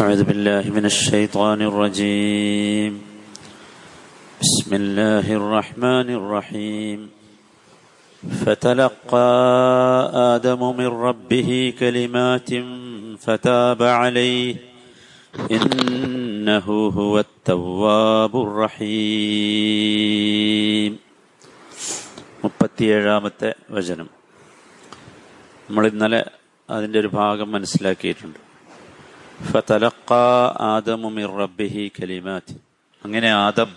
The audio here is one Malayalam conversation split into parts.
أعوذ بالله من الشيطان الرجيم بسم الله الرحمن الرحيم فتلقى آدم من ربه كلمات فتاب عليه إنه هو التواب الرحيم മുപ്പത്തിയേഴാമത്തെ വചനം നമ്മൾ ഇന്നലെ അതിൻ്റെ ഒരു ഭാഗം മനസ്സിലാക്കിയിട്ടുണ്ട് ആദമു മിർ റബ്ബിഹി അങ്ങനെ ആദം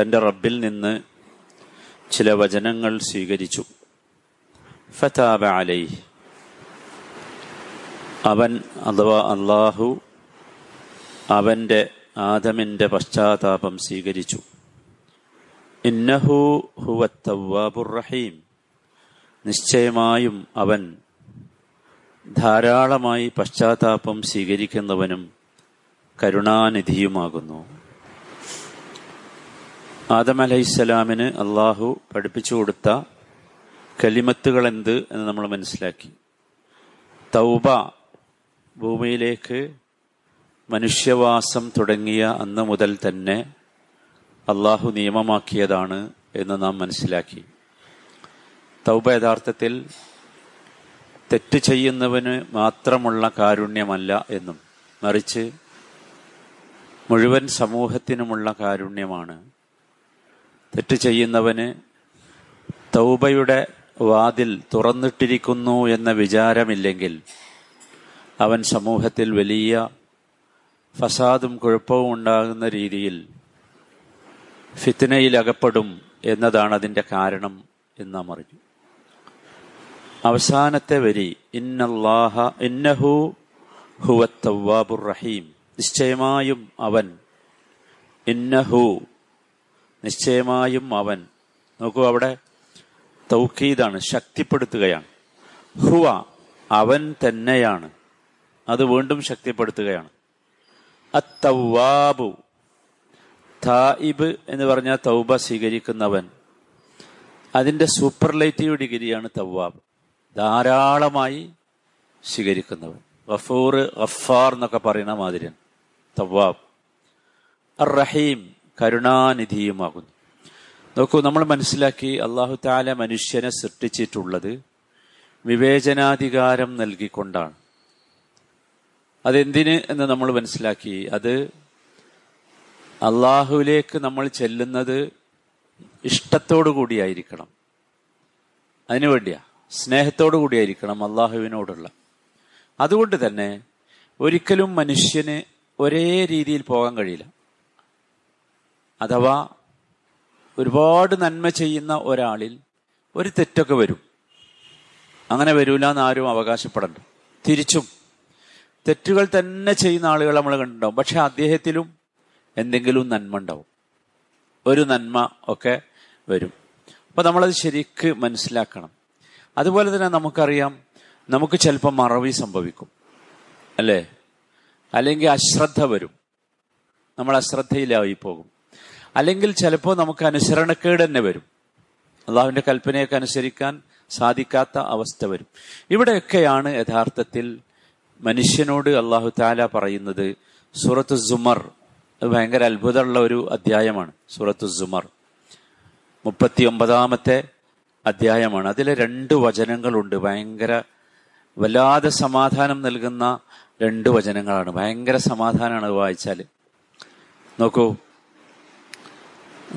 തന്റെ റബ്ബിൽ നിന്ന് ചില വചനങ്ങൾ സ്വീകരിച്ചു. അവൻ അഥവാ അള്ളാഹു അവന്റെ ആദമിന്റെ പശ്ചാത്താപം സ്വീകരിച്ചു. ഇന്നഹു ഹുവ റഹീം. നിശ്ചയമായും അവൻ ധാരാളമായി പശ്ചാത്താപം സ്വീകരിക്കുന്നവനും കരുണാനിധിയുമാകുന്നു. ആദം അലഹിസ്സലാമിന് അള്ളാഹു പഠിപ്പിച്ചു കൊടുത്ത കലിമത്തുകൾ എന്ത് എന്ന് നമ്മൾ മനസ്സിലാക്കി. തൗബ ഭൂമിയിലേക്ക് മനുഷ്യവാസം തുടങ്ങിയ അന്ന് മുതൽ തന്നെ അള്ളാഹു നിയമമാക്കിയതാണ് എന്ന് നാം മനസ്സിലാക്കി. തൗബ യഥാർത്ഥത്തിൽ തെറ്റ് ചെയ്യുന്നവന് മാത്രമുള്ള കാരുണ്യമല്ല എന്നും മറിച്ച് മുഴുവൻ സമൂഹത്തിനുമുള്ള കാരുണ്യമാണ്. തെറ്റ് ചെയ്യുന്നവന് തൗബയുടെ വാതിൽ തുറന്നിട്ടിരിക്കുന്നു എന്ന വിചാരമില്ലെങ്കിൽ അവൻ സമൂഹത്തിൽ വലിയ ഫസാദും കുഴപ്പവും ഉണ്ടാകുന്ന രീതിയിൽ ഫിത്തിനയിൽ അകപ്പെടും എന്നതാണ് അതിന്റെ കാരണം എന്ന് നാം അറിഞ്ഞു അവസാനത്തെ വരി. ഇന്നല്ലാഹ ഇന്നഹു ഹുവത്തവാബുർ റഹീം. നിശ്ചയമായും അവൻ. ഇന്നഹു നിശ്ചയമായും അവൻ. നോക്കൂ അവിടെ തൗക്കീദാണ് ശക്തിപ്പെടുത്തുകയാണ്. ഹുവ അവൻ തന്നെയാണ്. അത് വീണ്ടും ശക്തിപ്പെടുത്തുകയാണ്. അത്തവാബു തായിബ് എന്ന് പറഞ്ഞാൽ തൗബ സ്വീകരിക്കുന്നവൻ. അതിന്റെ സൂപ്പർലൈറ്റീവ് ഡിഗ്രിയാണ് തവ്വാബ്. ധാരാളമായി സ്വീകരിക്കുന്നവൻ. ഗഫൂർ ഗഫാർ എന്നൊക്കെ പറയുന്ന മാതിരൻ തവ്വാബ്. അർ കരുണാനിധിയുമാകുന്നു. നോക്കൂ നമ്മൾ മനസ്സിലാക്കി അള്ളാഹു താല മനുഷ്യനെ സൃഷ്ടിച്ചിട്ടുള്ളത് വിവേചനാധികാരം നൽകിക്കൊണ്ടാണ്. അതെന്തിന് എന്ന് നമ്മൾ മനസ്സിലാക്കി? അത് അള്ളാഹുവിലേക്ക് നമ്മൾ ചെല്ലുന്നത് ഇഷ്ടത്തോടു കൂടിയായിരിക്കണം അതിനു വേണ്ടിയാ സ്നേഹത്തോടു കൂടിയായിരിക്കണം അള്ളാഹുവിനോടുള്ള അതുകൊണ്ട് തന്നെ ഒരിക്കലും മനുഷ്യന് ഒരേ രീതിയിൽ പോകാൻ കഴിയില്ല. അഥവാ ഒരുപാട് നന്മ ചെയ്യുന്ന ഒരാളിൽ ഒരു തെറ്റൊക്കെ വരും. അങ്ങനെ വരൂല എന്ന് ആരും അവകാശപ്പെടണ്ട. തിരിച്ചും. തെറ്റുകൾ തന്നെ ചെയ്യുന്ന ആളുകൾ നമ്മൾ കണ്ടിട്ടുണ്ടാവും. പക്ഷെ അദ്ദേഹത്തിലും എന്തെങ്കിലും നന്മ ഉണ്ടാവും. ഒരു നന്മ ഒക്കെ വരും. അപ്പൊ നമ്മളത് ശരിക്ക് മനസ്സിലാക്കണം. അതുപോലെ തന്നെ നമുക്കറിയാം നമുക്ക് ചിലപ്പോൾ മറവി സംഭവിക്കും. അല്ലേ? അല്ലെങ്കിൽ അശ്രദ്ധ വരും. നമ്മൾ അശ്രദ്ധയിലായി പോകും അല്ലെങ്കിൽ ചിലപ്പോൾ നമുക്ക് അനുസരണക്കേട് തന്നെ വരും. അള്ളാഹുവിന്റെ കൽപ്പനയൊക്കെ അനുസരിക്കാൻ സാധിക്കാത്ത അവസ്ഥ വരും. ഇവിടെയൊക്കെയാണ് യഥാർത്ഥത്തിൽ മനുഷ്യനോട് അള്ളാഹു താല പറയുന്നത് സൂറത്ത് സുമർ. ഭയങ്കര അത്ഭുതമുള്ള ഒരു അധ്യായമാണ് സൂറത്ത് സുമർ. മുപ്പത്തി ഒമ്പതാമത്തെ അധ്യായമാണ് അതിലെ രണ്ട് വചനങ്ങളുണ്ട് ഭയങ്കര വല്ലാതെ സമാധാനം നൽകുന്ന രണ്ട് വചനങ്ങളാണ് ഭയങ്കര സമാധാനമാണ് വായിച്ചാൽ നോക്കൂ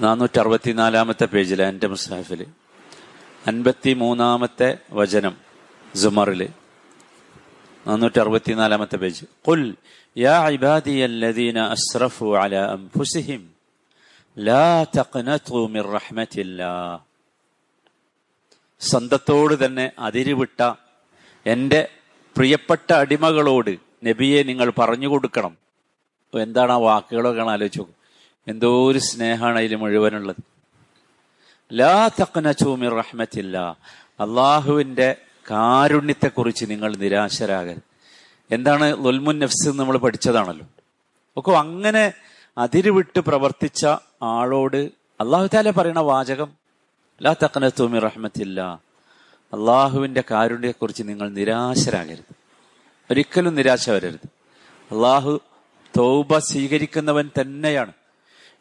നാനൂറ്റി അറുപത്തിനാലാമത്തെ പേജിൽ എൻ്റെ മുസാഫിൽ അൻപത്തി മൂന്നാമത്തെ വചനം സുമറിൽ നാനൂറ്റി അറുപത്തിനാലാമത്തെ പേജ് قل يا عبادي الذين أسرفوا على أنفسهم لا تقنطوا من رحمة الله സ്വന്തത്തോട് തന്നെ അതിരുവിട്ട എന്റെ പ്രിയപ്പെട്ട അടിമകളോട് നബിയെ നിങ്ങൾ പറഞ്ഞു കൊടുക്കണം. എന്താണ് ആ വാക്കുകളൊക്കെ ആലോചിച്ചു എന്തോ ഒരു സ്നേഹമാണ് അതിൽ മുഴുവനുള്ളത്. ലാ തക്കന ചൂമിർ റഹ്മത്തില്ല. അള്ളാഹുവിന്റെ കാരുണ്യത്തെക്കുറിച്ച് നിങ്ങൾ നിരാശരാകരുത്. എന്താണ് ലൊൽമുൻ നഫ്സ് നമ്മൾ പഠിച്ചതാണല്ലോ. ഒക്കെ അങ്ങനെ അതിരുവിട്ട് പ്രവർത്തിച്ച ആളോട് അള്ളാഹു താല പറയുന്ന വാചകം ലാ തക്കനത്തൂമി റഹ്മത്തില്ല. അള്ളാഹുവിന്റെ കാരുണ്യത്തെക്കുറിച്ച് നിങ്ങൾ നിരാശരാകരുത്. ഒരിക്കലും നിരാശ വരരുത്. അള്ളാഹു തൗബ സ്വീകരിക്കുന്നവൻ തന്നെയാണ്.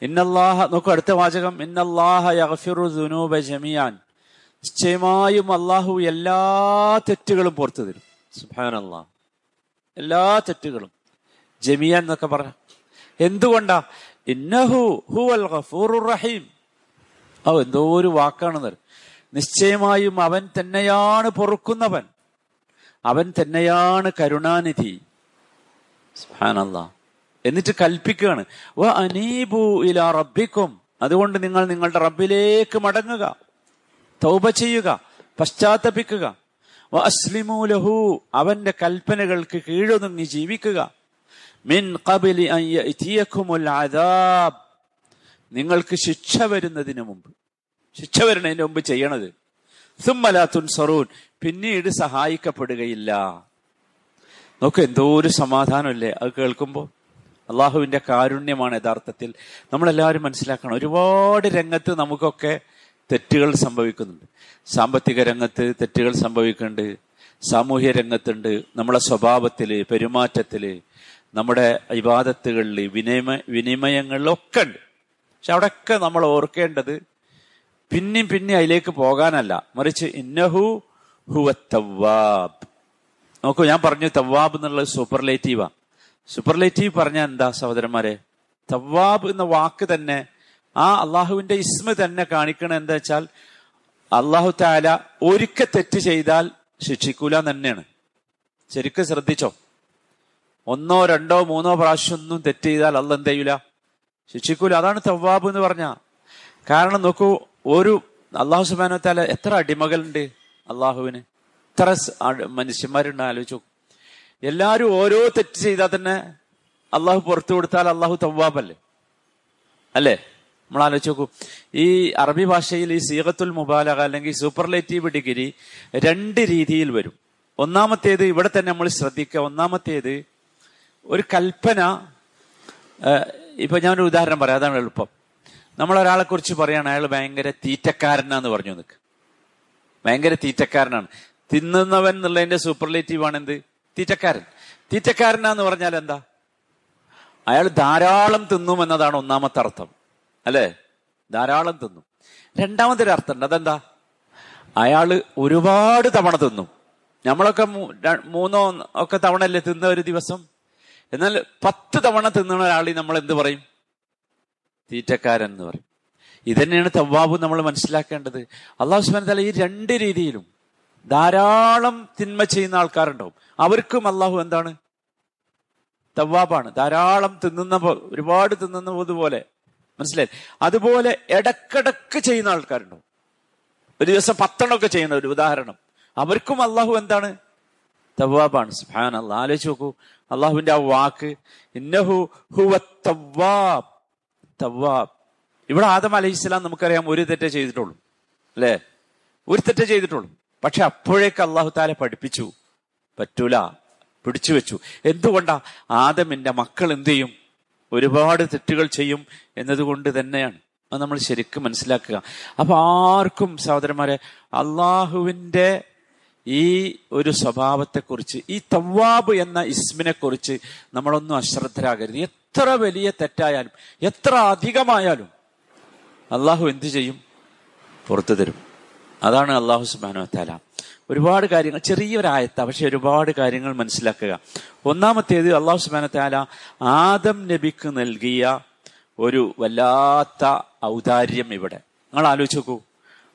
ഇന്നല്ലാഹ നോക്കൂ അടുത്ത വാചകം. ഇന്നല്ലാഹ യഗ്ഫിറു നിശ്ചയമായും അള്ളാഹു എല്ലാ തെറ്റുകളും പുറത്തു തരും. സുഹാൻ അള്ളാഹ് എല്ലാ തെറ്റുകളും. ജമിയാൻ എന്നൊക്കെ പറഞ്ഞ എന്തുകൊണ്ടാ? ഇന്നഹു ഹുവൽ ഗഫൂറുർ റഹീം. ഓ എന്തോ ഒരു വാക്കാണ് നിശ്ചയമായും അവൻ തന്നെയാണ് പൊറുക്കുന്നവൻ. അവൻ തന്നെയാണ് കരുണാനിധി. എന്നിട്ട് കൽപ്പിക്കുകയാണ്. വ അനീബു ഇല റബ്ബിക്കും. അതുകൊണ്ട് നിങ്ങൾ നിങ്ങളുടെ റബ്ബിലേക്ക് മടങ്ങുക. തൗബ ചെയ്യുക. പശ്ചാത്തപിക്കുക. വ അസ്ലിമു ലഹു. അവന്റെ കൽപ്പനകൾക്ക് കീഴൊതുങ്ങി ജീവിക്കുക. മിൻ കബിലി ഇതിയക്കുമുൽ അദാബ്. നിങ്ങൾക്ക് ശിക്ഷ വരുന്നതിന് മുമ്പ്. ശിക്ഷ വരുന്നതിന് മുമ്പ് ചെയ്യണത്. സുമ്മലാത്തുൻ സറൂൻ പിന്നീട് സഹായിക്കപ്പെടുകയില്ല. നോക്ക് എന്തോ ഒരു സമാധാനമല്ലേ? അത് കേൾക്കുമ്പോൾ അള്ളാഹുവിന്റെ കാരുണ്യമാണ് യഥാർത്ഥത്തിൽ. നമ്മളെല്ലാവരും മനസ്സിലാക്കണം. ഒരുപാട് രംഗത്ത് നമുക്കൊക്കെ തെറ്റുകൾ സംഭവിക്കുന്നുണ്ട്. സാമ്പത്തിക രംഗത്ത് തെറ്റുകൾ സംഭവിക്കുന്നുണ്ട്. സാമൂഹ്യ രംഗത്തുണ്ട്. നമ്മളെ സ്വഭാവത്തിൽ പെരുമാറ്റത്തിൽ നമ്മുടെ ഇബാദത്തുകളിൽ വിനിമയ വിനിമയങ്ങളിലൊക്കെ ഉണ്ട്. പക്ഷെ അവിടെയൊക്കെ നമ്മൾ ഓർക്കേണ്ടത് പിന്നെയും പിന്നെ അതിലേക്ക് പോകാനല്ല. മറിച്ച് ഇന്നഹു ഹുവ തവ്വാബ്. നോക്കൂ ഞാൻ പറഞ്ഞു തവ്വാബ് എന്നുള്ളത് സൂപ്പർലേറ്റീവാ. സൂപ്പർലേറ്റീവ് പറഞ്ഞാൽ എന്താ സഹോദരന്മാരെ? തവ്വാബ് എന്ന വാക്ക് തന്നെ ആ അള്ളാഹുവിന്റെ ഇസ്മ തന്നെ കാണിക്കണ എന്താ വെച്ചാൽ അള്ളാഹു താല ഒരിക്ക തെറ്റ് ചെയ്താൽ ശിക്ഷിക്കൂല തന്നെയാണ്. ശരിക്കും ശ്രദ്ധിച്ചോ? ഒന്നോ രണ്ടോ മൂന്നോ പ്രാവശ്യം ഒന്നും തെറ്റ് ചെയ്താൽ അല്ല എന്ത് ചെയ്യൂല? ശിക്ഷിക്കൂല. അതാണ് തവ്വാബ് എന്ന് പറഞ്ഞ. കാരണം നോക്കൂ ഒരു അള്ളാഹു സുബാനത്താല താല എത്ര അടിമകളുണ്ട് അള്ളാഹുവിന്. എത്ര മനുഷ്യന്മാരുണ്ട് ആലോചിച്ചു എല്ലാവരും ഓരോ തെറ്റ് ചെയ്താൽ തന്നെ അള്ളാഹു പുറത്തു കൊടുത്താൽ അള്ളാഹു തവ്വാബല്ലേ അല്ലേ? നമ്മൾ ആലോചിച്ച് നോക്കൂ. ഈ അറബി ഭാഷയിൽ ഈ സീഹത്തുൽ മുബാലക അല്ലെങ്കിൽ സൂപ്പർലേറ്റീവ് ഡിഗ്രി രണ്ട് രീതിയിൽ വരും. ഒന്നാമത്തേത് ഇവിടെ തന്നെ നമ്മൾ ശ്രദ്ധിക്കുക. ഒന്നാമത്തേത് ഒരു കൽപ്പന ഇപ്പൊ ഞാനൊരു ഉദാഹരണം പറയാം. അതാണ് എളുപ്പം. നമ്മൾ ഒരാളെ കുറിച്ച് പറയാണ് അയാൾ ഭയങ്കര തീറ്റക്കാരനാന്ന് പറഞ്ഞു നിൽക്ക് ഭയങ്കര തീറ്റക്കാരനാണ്. തിന്നുന്നവൻ എന്നുള്ളതിന്റെ സൂപ്പർലേറ്റീവ് ആണ് എന്ത്? തീറ്റക്കാരൻ. തീറ്റക്കാരനാന്ന് പറഞ്ഞാൽ എന്താ? അയാൾ ധാരാളം തിന്നും എന്നതാണ് ഒന്നാമത്തെ അർത്ഥം. അല്ലേ? ധാരാളം തിന്നും. രണ്ടാമത്തെ ഒരു അർത്ഥം ഉണ്ട് അതെന്താ? അയാൾ ഒരുപാട് തവണ തിന്നും. നമ്മളൊക്കെ മൂന്നോ ഒക്കെ തവണ അല്ലേ തിന്ന ഒരു ദിവസം? എന്നാൽ പത്ത് തവണ തിന്നുന്ന ഒരാളെ നമ്മൾ എന്ത് പറയും? തീറ്റക്കാരൻ എന്ന് പറയും. ഇതന്നെയാണ് തവ്വാബ് നമ്മൾ മനസ്സിലാക്കേണ്ടത്. അള്ളാഹു സുബാൻ തല ഈ രണ്ട് രീതിയിലും ധാരാളം തിന്മ ചെയ്യുന്ന ആൾക്കാരുണ്ടാവും. അവർക്കും അള്ളാഹു എന്താണ്? തവ്വാബാണ്. ധാരാളം തിന്നുന്ന ഒരുപാട് തിന്നുന്ന പോലെ മനസ്സിലായി? അതുപോലെ ഇടക്കിടക്ക് ചെയ്യുന്ന ആൾക്കാരുണ്ടാവും. ഒരു ദിവസം പത്തെണ്ണമൊക്കെ ചെയ്യുന്ന ഒരു ഉദാഹരണം. അവർക്കും അള്ളാഹു എന്താണ്? തവ്വാബാണ്. സുഹാൻ അള്ളാഹ് ആലോചിച്ച് നോക്കൂ. അള്ളാഹുവിന്റെ ആ വാക്ക് ഇന്നഹു ഇവിടെ ആദം അലൈഹി ഇസ്ലാം നമുക്കറിയാം ഒരു തെറ്റേ ചെയ്തിട്ടുള്ളൂ. അല്ലേ? ഒരു തെറ്റേ ചെയ്തിട്ടുള്ളൂ. പക്ഷെ അപ്പോഴേക്ക് അള്ളാഹു താലെ പഠിപ്പിച്ചു. പറ്റൂല. പിടിച്ചു വെച്ചു. എന്തുകൊണ്ടാ? ആദമിന്റെ മക്കൾ എന്ത് ചെയ്യും? ഒരുപാട് തെറ്റുകൾ ചെയ്യും എന്നതുകൊണ്ട് തന്നെയാണ്. അത് നമ്മൾ ശരിക്കും മനസ്സിലാക്കുക. അപ്പൊ ആർക്കും സഹോദരന്മാരെ അള്ളാഹുവിന്റെ ഈ ഒരു സ്വഭാവത്തെക്കുറിച്ച് ഈ തവ്വാബ് എന്ന ഇസ്മിനെ കുറിച്ച് നമ്മളൊന്നും അശ്രദ്ധരാകരുത്. എത്ര വലിയ തെറ്റായാലും എത്ര അധികമായാലും അള്ളാഹു എന്തു ചെയ്യും? പുറത്തു തരും. അതാണ് അള്ളാഹു സുബാനോ തല ഒരുപാട് കാര്യങ്ങൾ ചെറിയൊരായത്ത പക്ഷെ ഒരുപാട് കാര്യങ്ങൾ മനസ്സിലാക്കുക. ഒന്നാമത്തേത് അള്ളാഹു സുബാന താല ആദം നബിക്ക് നൽകിയ ഒരു വല്ലാത്ത ഔദാര്യം ഇവിടെ. നിങ്ങൾ ആലോചിച്ച് നോക്കൂ.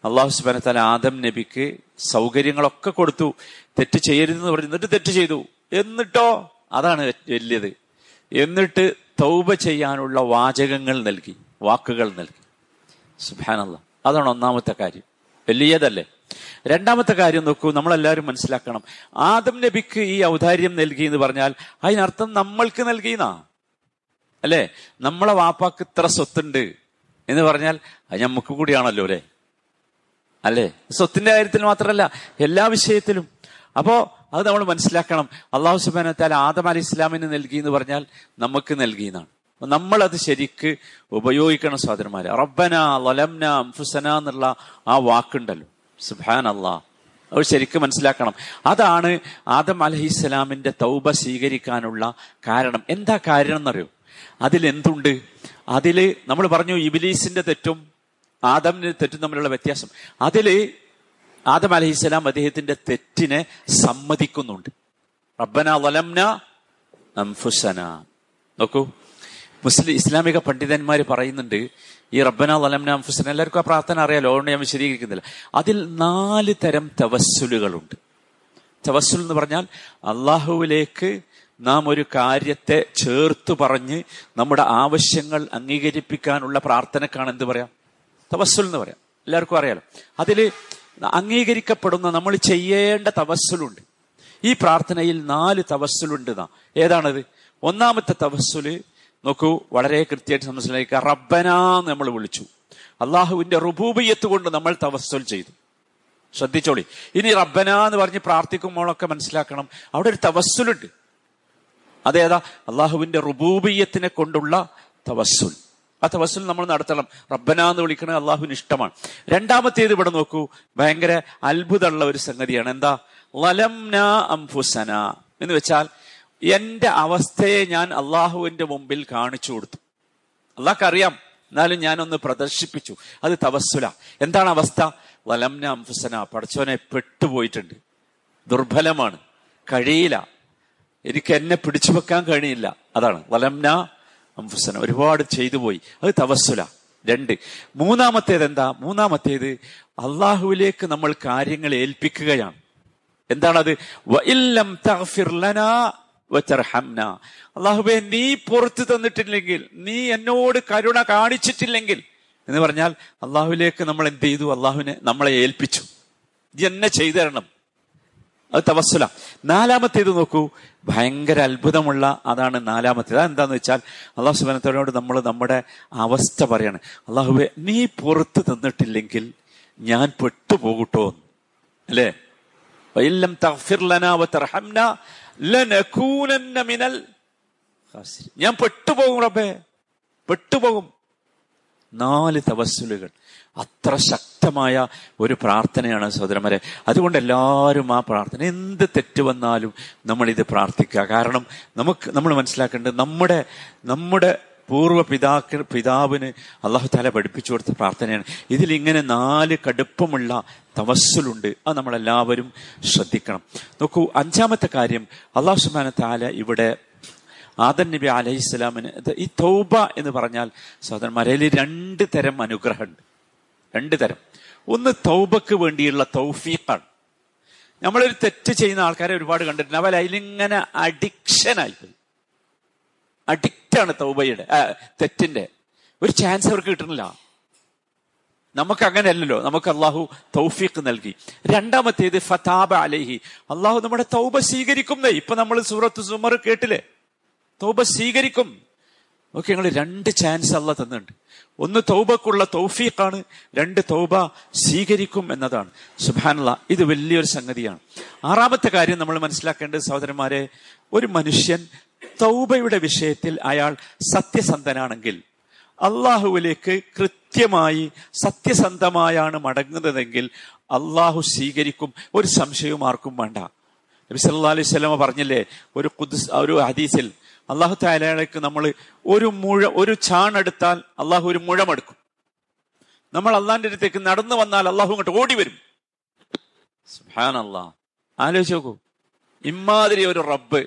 അള്ളാഹു സുബാന താല ആദം നബിക്ക് സൗകര്യങ്ങളൊക്കെ കൊടുത്തു. തെറ്റ് ചെയ്യരുതെന്ന് പറഞ്ഞു എന്നിട്ട് തെറ്റ് ചെയ്തു. എന്നിട്ടോ? അതാണ് വലിയത്. എന്നിട്ട് തൗബ ചെയ്യാനുള്ള വാചകങ്ങൾ നൽകി. വാക്കുകൾ നൽകി. സുബാനല്ല അതാണ് ഒന്നാമത്തെ കാര്യം. വലിയതല്ലേ? രണ്ടാമത്തെ കാര്യം നോക്കൂ നമ്മളെല്ലാവരും മനസ്സിലാക്കണം. ആദം നബിക്ക് ഈ ഔദാര്യം നൽകി എന്ന് പറഞ്ഞാൽ അതിനർത്ഥം നമ്മൾക്ക് നൽകിയെന്നാ. അല്ലേ? നമ്മളെ വാപ്പാക്ക് ഇത്ര സ്വത്തുണ്ട് എന്ന് പറഞ്ഞാൽ അത് നമുക്ക് കൂടിയാണല്ലോ അല്ലേ? അല്ലേ? സ്വത്തിന്റെ കാര്യത്തിൽ മാത്രമല്ല എല്ലാ വിഷയത്തിലും. അപ്പോ അത് നമ്മൾ മനസ്സിലാക്കണം. അള്ളാഹു സുബാനത്താൽ ആദം അലി ഇസ്ലാമിന് നൽകി എന്ന് പറഞ്ഞാൽ നമുക്ക് നൽകിയെന്നാണ് നമ്മൾ അത് ശരിക്ക് ഉപയോഗിക്കണം സഹോദരന്മാരെ. റബ്ബന ലലംന അംഫുസന എന്നുള്ള ആ വാക്കുണ്ടല്ലോ. സുബാൻ അള്ളാ അത് ശരിക്കും മനസ്സിലാക്കണം. അതാണ് ആദം അലഹിസ്സലാമിന്റെ തൗബ സ്വീകരിക്കാനുള്ള കാരണം. എന്താ കാരണം എന്നറിയോ? അതിലെന്തുണ്ട്? അതിൽ നമ്മൾ പറഞ്ഞു ഇബിലീസിന്റെ തെറ്റും ആദമിന്റെ തെറ്റും തമ്മിലുള്ള വ്യത്യാസം. അതിൽ ആദം അലഹിസ്സലാം അദ്ദേഹത്തിന്റെ തെറ്റിനെ സമ്മതിക്കുന്നുണ്ട്. റബ്ബന വലംന അംഫുസന നോക്കൂ. മുസ്ലിം ഇസ്ലാമിക പണ്ഡിതന്മാർ പറയുന്നുണ്ട് ഈ റബ്ബന വലംന അംഫുസന എല്ലാവർക്കും ആ പ്രാർത്ഥന അറിയാലോ അതുകൊണ്ട് ഞാൻ വിശദീകരിക്കുന്നില്ല. അതിൽ നാല് തരം തവസ്സുലുകളുണ്ട്. തവസ്സുൽ എന്ന് പറഞ്ഞാൽ അള്ളാഹുവിലേക്ക് നാം ഒരു കാര്യത്തെ ചേർത്ത് പറഞ്ഞ് നമ്മുടെ ആവശ്യങ്ങൾ അംഗീകരിപ്പിക്കാനുള്ള പ്രാർത്ഥനക്കാണ് എന്ത് പറയാം? തവസ്സുൽ എന്ന് പറയാം. എല്ലാവർക്കും അറിയാലോ. അതിൽ അംഗീകരിക്കപ്പെടുന്ന നമ്മൾ ചെയ്യേണ്ട തവസ്സുലുണ്ട്. ഈ പ്രാർത്ഥനയിൽ നാല് തവസ്സുലുണ്ട് നാ. ഏതാണത്? ഒന്നാമത്തെ തവസ്സുൽ നോക്കൂ വളരെ കൃത്യമായിട്ട് മനസ്സിലാക്കുക റബ്ബനാന്ന് നമ്മൾ വിളിച്ചു. അള്ളാഹുവിന്റെ റുബൂബിയത്ത് കൊണ്ട് നമ്മൾ തവസ്സുൽ ചെയ്തു. ശ്രദ്ധിച്ചോളി. ഇനി റബ്ബന എന്ന് പറഞ്ഞ് പ്രാർത്ഥിക്കുമ്പോഴൊക്കെ മനസ്സിലാക്കണം. അവിടെ ഒരു തവസ്സുലുണ്ട്. അതേതാ? അള്ളാഹുവിന്റെ റുബൂബിയത്തിനെ കൊണ്ടുള്ള തവസ്സുൽ. ആ തപസ്സിൽ നമ്മൾ നടത്തണം. റബ്ബന എന്ന് വിളിക്കണത് അള്ളാഹുവിന് ഇഷ്ടമാണ്. രണ്ടാമത്തേത് ഇവിടെ നോക്കൂ. ഭയങ്കര അത്ഭുതമുള്ള ഒരു സംഗതിയാണ്. എന്താ? ലലംന അംഫുസന. എന്ന് വെച്ചാൽ എന്റെ അവസ്ഥയെ ഞാൻ അള്ളാഹുവിന്റെ മുമ്പിൽ കാണിച്ചു കൊടുത്തു. അള്ളാഹ്ക്കറിയാം. എന്നാലും ഞാനൊന്ന് പ്രദർശിപ്പിച്ചു. അത് തവസ്സുല. എന്താണ് അവസ്ഥ? വലംന അംഫുസന. പഠിച്ചവനെ പെട്ടുപോയിട്ടുണ്ട്. ദുർബലമാണ്. കഴിയില്ല. എനിക്ക് എന്നെ പിടിച്ചു വെക്കാൻ കഴിയില്ല. അതാണ്. വലംന അംഫുസന. ഒരുപാട് ചെയ്തു പോയി. അത് തവസ്സുല. രണ്ട്. മൂന്നാമത്തേത് എന്താ? മൂന്നാമത്തേത് അള്ളാഹുവിലേക്ക് നമ്മൾ കാര്യങ്ങൾ ഏൽപ്പിക്കുകയാണ്. എന്താണത്? അള്ളാഹുബെ നീ പുറത്തു തന്നിട്ടില്ലെങ്കിൽ നീ എന്നോട് കരുണ കാണിച്ചിട്ടില്ലെങ്കിൽ എന്ന് പറഞ്ഞാൽ അള്ളാഹുവിലേക്ക് നമ്മൾ എന്ത് ചെയ്തു? അള്ളാഹുവിനെ നമ്മളെ ഏൽപ്പിച്ചു. ഇത് എന്നെ ചെയ്തു തരണം. അത് തവസ്സുല. നാലാമത്തേത് നോക്കൂ. ഭയങ്കര അത്ഭുതമുള്ള അതാണ് നാലാമത്തേത്. അതെന്താന്ന് വെച്ചാൽ അള്ളാഹു സുബാനത്തോട് നമ്മൾ നമ്മുടെ അവസ്ഥ പറയാണ്. അള്ളാഹുബെ നീ പുറത്ത് തന്നിട്ടില്ലെങ്കിൽ ഞാൻ പെട്ടുപോകട്ടോ. അല്ലേ. ഞാൻ പെട്ടുപോകും റബ്ബേ. പെട്ടുപോകും. നാല് തവസ്സുലുകൾ അത്ര ശക്തമായ ഒരു പ്രാർത്ഥനയാണ് സഹോദരന്മാരെ. അതുകൊണ്ട് എല്ലാവരും ആ പ്രാർത്ഥന എന്ത് തെറ്റ് വന്നാലും നമ്മൾ ഇത് പ്രാർത്ഥിക്കുക. കാരണം നമുക്ക് നമ്മൾ മനസ്സിലാക്കേണ്ടത് നമ്മുടെ നമ്മുടെ പൂർവ പിതാക്കൾ പിതാവിന് അള്ളാഹു താല പഠിപ്പിച്ചു കൊടുത്ത പ്രാർത്ഥനയാണ്. ഇതിൽ ഇങ്ങനെ നാല് കടുപ്പമുള്ള തവസ്സുലുണ്ട് അത് നമ്മളെല്ലാവരും ശ്രദ്ധിക്കണം. നോക്കൂ അഞ്ചാമത്തെ കാര്യം അള്ളാഹു സുബാന താല ഇവിടെ ആദൻ നബി അലൈഹി ഇസ്ലാമിന് ഈ തൗബ എന്ന് പറഞ്ഞാൽ സഹോദരന്മാരെ രണ്ട് തരം അനുഗ്രഹമുണ്ട്. രണ്ട് തരം. ഒന്ന് തൗബക്ക് വേണ്ടിയുള്ള തൗഫീഖാണ്. നമ്മളൊരു തെറ്റ് ചെയ്യുന്ന ആൾക്കാരെ ഒരുപാട് കണ്ടിട്ടുണ്ട്. അവർ അതിലിങ്ങനെ അഡിക്റ്റ് അഡിക്റ്റാണ് തൗബയുടെ തെറ്റിന്റെ. ഒരു ചാൻസ് അവർക്ക് കിട്ടണില്ല നമുക്ക് അങ്ങനെയല്ലല്ലോ. നമുക്ക് അള്ളാഹു തൗഫീഖ് നൽകി. രണ്ടാമത്തേത് ഫതാബ അലഹി. അള്ളാഹു നമ്മുടെ തൗബ സ്വീകരിക്കുന്നേ ഇപ്പൊ നമ്മൾ സൂറത്ത് സുമർ കേട്ടില്ലേ? തൗബ സ്വീകരിക്കും. ഓക്കെ ഞങ്ങൾ രണ്ട് ചാൻസ് അല്ല തന്നിട്ടുണ്ട്. ഒന്ന് തൗബക്കുള്ള തൗഫീഖാണ് രണ്ട് തൗബ സ്വീകരിക്കും എന്നതാണ്. സുബാനുള്ള ഇത് വലിയൊരു സംഗതിയാണ്. ആറാമത്തെ കാര്യം നമ്മൾ മനസ്സിലാക്കേണ്ടത് സഹോദരന്മാരെ ഒരു മനുഷ്യൻ തൗബയുടെ വിഷയത്തിൽ അയാൾ സത്യസന്ധനാണെങ്കിൽ അള്ളാഹുവിലേക്ക് കൃത്യമായി സത്യസന്ധമായാണ് മടങ്ങുന്നതെങ്കിൽ അള്ളാഹു സ്വീകരിക്കും. ഒരു സംശയവും ആർക്കും വേണ്ട. നബി സല്ലാ അലൈഹി സ്വലമ പറഞ്ഞില്ലേ? ഒരു ഖുദ്സ് ഒരു ഹദീസിൽ അള്ളാഹു താലയ്ക്ക് നമ്മൾ ഒരു മുഴ ഒരു ചാണെടുത്താൽ അള്ളാഹു ഒരു മുഴമെടുക്കും. നമ്മൾ അള്ളാഹിന്റെ അടുത്തേക്ക് നടന്നു വന്നാൽ അള്ളാഹു ഇങ്ങോട്ട് ഓടി വരും. സുഹാൻ അള്ളാഹ് ആലോചിച്ച് നോക്കൂ. ഇമാതിരി ഒരു റബ്ബ്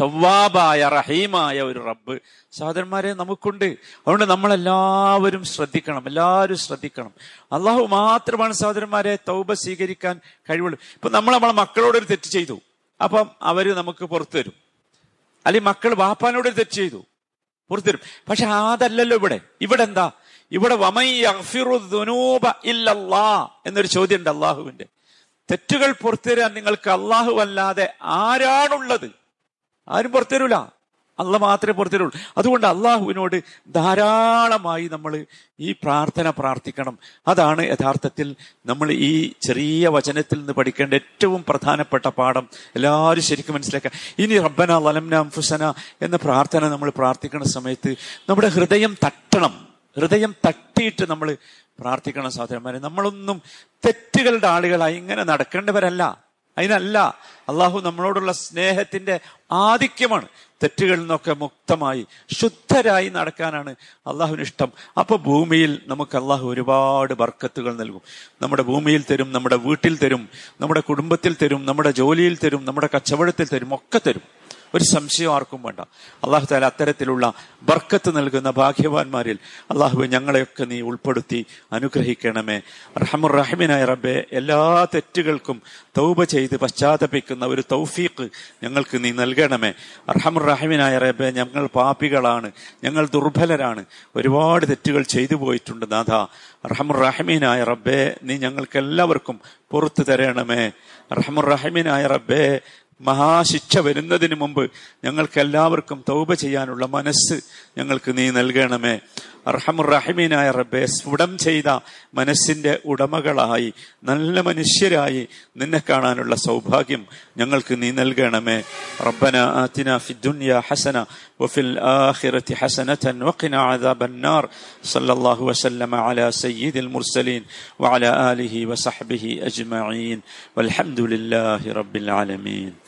തവാബായ റഹീമായ ഒരു റബ്ബ്. സഹോദരന്മാരെ നമുക്കുണ്ട്. അതുകൊണ്ട് നമ്മളെല്ലാവരും ശ്രദ്ധിക്കണം. എല്ലാവരും ശ്രദ്ധിക്കണം. അള്ളാഹു മാത്രമാണ് സഹോദരന്മാരെ തൗബ സ്വീകരിക്കാൻ കഴിവുള്ളൂ. ഇപ്പൊ നമ്മൾ നമ്മളെ മക്കളോട് ഒരു തെറ്റ് ചെയ്തു. അപ്പം അവർ നമുക്ക് പുറത്തു തരും. അല്ലെങ്കിൽ മക്കൾ വാപ്പാനോട് ഒരു തെറ്റ് ചെയ്തു. പുറത്തു തരും. പക്ഷെ അതല്ലല്ലോ ഇവിടെ. ഇവിടെ എന്താ? ഇവിടെ എന്നൊരു ചോദ്യം ഉണ്ട് അള്ളാഹുവിന്റെ തെറ്റുകൾ പുറത്തു തരാൻ നിങ്ങൾക്ക് അള്ളാഹു അല്ലാതെ ആരാണുള്ളത്? ആരും പുറത്തുതരൂല അല്ല മാത്രമേ പുറത്തുതരുള്ളൂ അതുകൊണ്ട് അള്ളാഹുവിനോട് ധാരാളമായി നമ്മൾ ഈ പ്രാർത്ഥന പ്രാർത്ഥിക്കണം. അതാണ് യഥാർത്ഥത്തിൽ നമ്മൾ ഈ ചെറിയ വചനത്തിൽ നിന്ന് പഠിക്കേണ്ട ഏറ്റവും പ്രധാനപ്പെട്ട പാഠം. എല്ലാവരും ശരിക്കും മനസ്സിലാക്കുക. ഇനി റബ്ബന ലലംന ഫുസന എന്ന പ്രാർത്ഥന നമ്മൾ പ്രാർത്ഥിക്കുന്ന സമയത്ത് നമ്മുടെ ഹൃദയം തട്ടണം. ഹൃദയം തട്ടിയിട്ട് നമ്മൾ പ്രാർത്ഥിക്കണം സഹോദരന്മാരെ. നമ്മളൊന്നും തെറ്റുകളുടെ ആളുകളായി ഇങ്ങനെ നടക്കേണ്ടവരല്ല. അതിനല്ല അള്ളാഹു നമ്മളോടുള്ള സ്നേഹത്തിന്റെ ആധിക്യമാണ്. തെറ്റുകളിൽ നിന്നൊക്കെ മുക്തമായി ശുദ്ധരായി നടക്കാനാണ് അള്ളാഹുവിന് ഇഷ്ടം. അപ്പൊ ഭൂമിയിൽ നമുക്ക് അള്ളാഹു ഒരുപാട് ബർക്കത്തുകൾ നൽകും. നമ്മുടെ ഭൂമിയിൽ തരും നമ്മുടെ വീട്ടിൽ തരും നമ്മുടെ കുടുംബത്തിൽ തരും നമ്മുടെ ജോലിയിൽ തരും നമ്മുടെ കച്ചവടത്തിൽ തരും ഒക്കെ തരും. ഒരു സംശയം ആർക്കും വേണ്ട. അള്ളാഹു താല അത്തരത്തിലുള്ള ബർക്കത്ത് നൽകുന്ന ഭാഗ്യവാന്മാരിൽ അള്ളാഹു ഞങ്ങളെയൊക്കെ നീ ഉൾപ്പെടുത്തി അനുഗ്രഹിക്കണമേ. റഹമുർ റഹിമിനായ റബ്ബെ എല്ലാ തെറ്റുകൾക്കും തൗബ ചെയ്ത് പശ്ചാത്തപിക്കുന്ന ഒരു തൗഫീഖ് ഞങ്ങൾക്ക് നീ നൽകണമേ. റഹമുർ റഹിമിനായ റബ്ബെ ഞങ്ങൾ പാപികളാണ് ഞങ്ങൾ ദുർബലരാണ് ഒരുപാട് തെറ്റുകൾ ചെയ്തു പോയിട്ടുണ്ട് നാഥ. റഹമുർ റഹിമീനായ റബ്ബെ നീ ഞങ്ങൾക്ക് എല്ലാവർക്കും പുറത്തു തരണമേ. റഹമുർ റഹിമീനായ റബ്ബെ മഹാശിക്ഷ വരുന്നതിന് മുമ്പ് ഞങ്ങൾക്ക് എല്ലാവർക്കും തൗബ ചെയ്യാനുള്ള മനസ്സ് ഞങ്ങൾക്ക് നീ നൽകണമേ. അർഹമുറഹിമീനായ റബ്ബെ സ്ഫുടം ചെയ്ത മനസ്സിന്റെ ഉടമകളായി നല്ല മനുഷ്യരായി നിന്നെ കാണാനുള്ള സൗഭാഗ്യം ഞങ്ങൾക്ക് നീ നൽകണമേ. റബ്ബന ആതിന ഫി ദുനിയ ഹസന വഫിൽ ആഖിറതി ഹസനതൻ വഖിന അദാബന്നാർ. സല്ലല്ലാഹു വസല്ലമ അലാ സയ്യിദിൽ മുർസലീൻ വഅലാ ആലിഹി വസഹ്ബിഹി അജ്മഈൻ. വൽഹംദുലില്ലാഹി റബ്ബിൽ ആലമീൻ.